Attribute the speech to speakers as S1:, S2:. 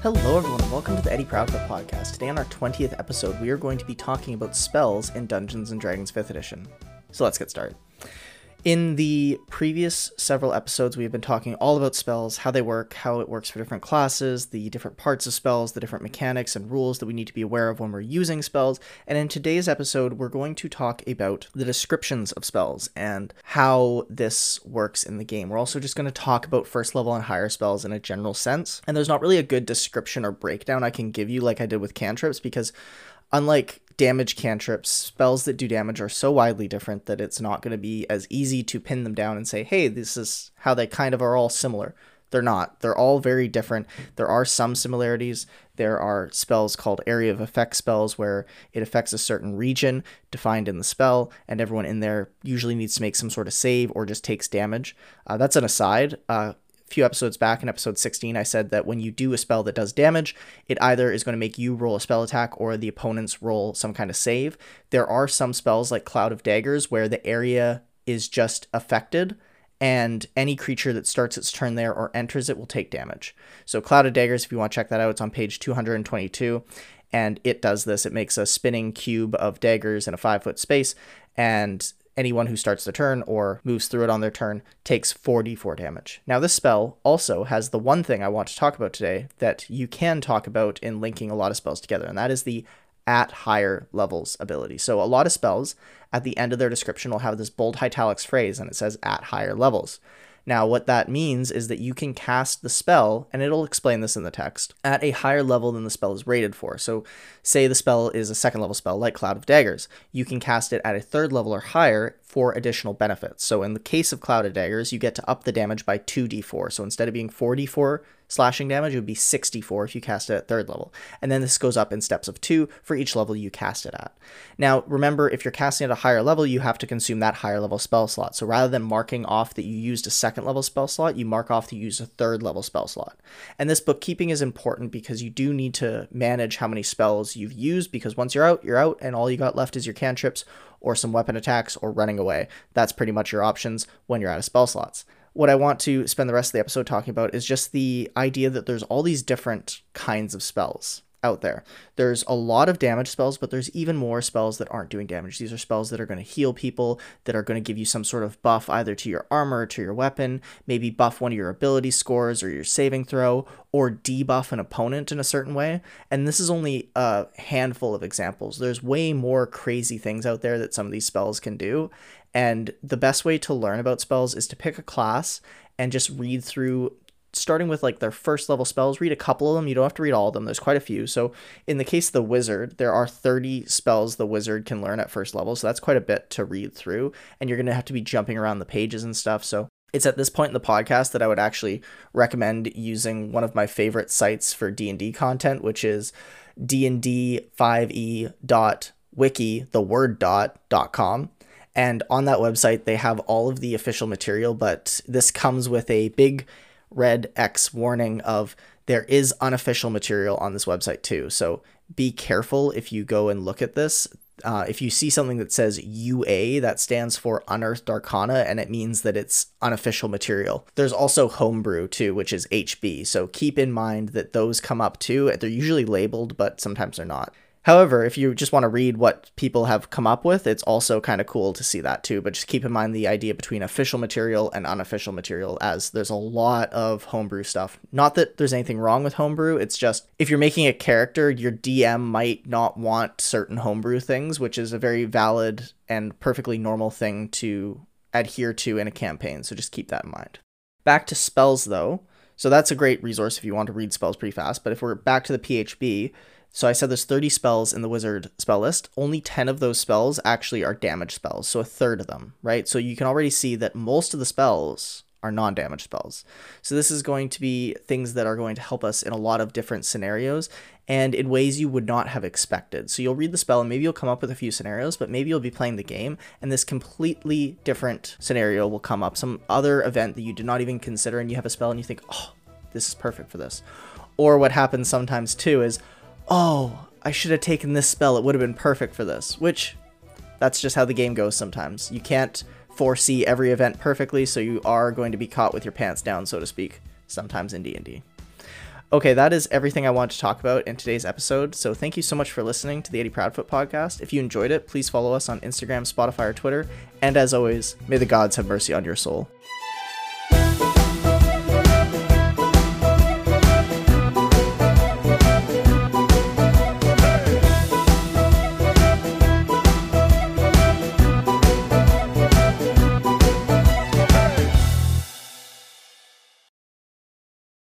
S1: Hello, everyone, and welcome to the Eddie Proudfoot podcast. Today, on our 20th episode, we are going to be talking about spells in Dungeons and Dragons 5th Edition. So let's get started. In the previous several episodes, we have been talking all about spells, how they work, how it works for different classes, the different parts of spells, the different mechanics and rules that we need to be aware of when we're using spells. And in today's episode, we're going to talk about the descriptions of spells and how this works in the game. We're also just going to talk about first level and higher spells in a general sense. And there's not really a good description or breakdown I can give you like I did with cantrips because unlike damage cantrips, spells that do damage are so widely different that it's not going to be as easy to pin them down and say, hey, this is how they kind of are all similar. They're not. They're all very different. There are some similarities. There are spells called area of effect spells where it affects a certain region defined in the spell, and everyone in there usually needs to make some sort of save or just takes damage. Uh, that's an aside. Uh, few episodes back in episode 16, I said that when you do a spell that does damage, it either is going to make you roll a spell attack or the opponents roll some kind of save. There are some spells like Cloud of Daggers where the area is just affected and any creature that starts its turn there or enters it will take damage. So Cloud of Daggers, if you want to check that out, it's on page 222 and it does this. It makes a spinning cube of daggers in a five foot space, and anyone who starts the turn or moves through it on their turn takes 4d4 damage. Now, this spell also has the one thing I want to talk about today that you can talk about in linking a lot of spells together, and that is the at higher levels ability. So, a lot of spells at the end of their description will have this bold italics phrase and it says at higher levels. Now, what that means is that you can cast the spell, and it'll explain this in the text, at a higher level than the spell is rated for. So, say the spell is a second level spell like Cloud of Daggers, you can cast it at a third level or higher for additional benefits. So, in the case of Cloud of Daggers, you get to up the damage by 2d4. So, instead of being 4d4 slashing damage, would be 64 if you cast it at third level. And then this goes up in steps of two for each level you cast it at. Now, remember, if you're casting at a higher level, you have to consume that higher level spell slot. So rather than marking off that you used a second level spell slot, you mark off that you used a third level spell slot. And this bookkeeping is important because you do need to manage how many spells you've used because once you're out, you're out, and all you got left is your cantrips or some weapon attacks or running away. That's pretty much your options when you're out of spell slots what I want to spend the rest of the episode talking about is just the idea that there's all these different kinds of spells out there. There's a lot of damage spells, but there's even more spells that aren't doing damage. These are spells that are going to heal people, that are going to give you some sort of buff either to your armor to your weapon, maybe buff one of your ability scores or your saving throw, or debuff an opponent in a certain way. And this is only a handful of examples. There's way more crazy things out there that some of these spells can do. And the best way to learn about spells is to pick a class and just read through starting with like their first level spells, read a couple of them. You don't have to read all of them. There's quite a few. So in the case of the wizard, there are 30 spells the wizard can learn at first level. So that's quite a bit to read through. And you're going to have to be jumping around the pages and stuff. So it's at this point in the podcast that I would actually recommend using one of my favorite sites for D&D content, which is dnd5e.wiki, the word dot, dot com. And on that website, they have all of the official material, but this comes with a big red X warning of there is unofficial material on this website too. So be careful if you go and look at this. Uh, if you see something that says UA, that stands for Unearthed Arcana, and it means that it's unofficial material. There's also Homebrew too, which is HB. So keep in mind that those come up too. They're usually labeled, but sometimes they're not. However, if you just want to read what people have come up with, it's also kind of cool to see that too. But just keep in mind the idea between official material and unofficial material, as there's a lot of homebrew stuff. Not that there's anything wrong with homebrew, it's just if you're making a character, your DM might not want certain homebrew things, which is a very valid and perfectly normal thing to adhere to in a campaign. So just keep that in mind. Back to spells though. So that's a great resource if you want to read spells pretty fast. But if we're back to the PHB, so I said there's 30 spells in the wizard spell list. Only 10 of those spells actually are damage spells, so a third of them, right? So you can already see that most of the spells are non-damage spells. So this is going to be things that are going to help us in a lot of different scenarios and in ways you would not have expected. So you'll read the spell and maybe you'll come up with a few scenarios, but maybe you'll be playing the game and this completely different scenario will come up. Some other event that you did not even consider and you have a spell and you think, "Oh, this is perfect for this." Or what happens sometimes too is oh, I should have taken this spell. It would have been perfect for this. Which, that's just how the game goes sometimes. You can't foresee every event perfectly, so you are going to be caught with your pants down, so to speak, sometimes in D&D. Okay, that is everything I want to talk about in today's episode. So thank you so much for listening to the Eddie Proudfoot podcast. If you enjoyed it, please follow us on Instagram, Spotify, or Twitter. And as always, may the gods have mercy on your soul.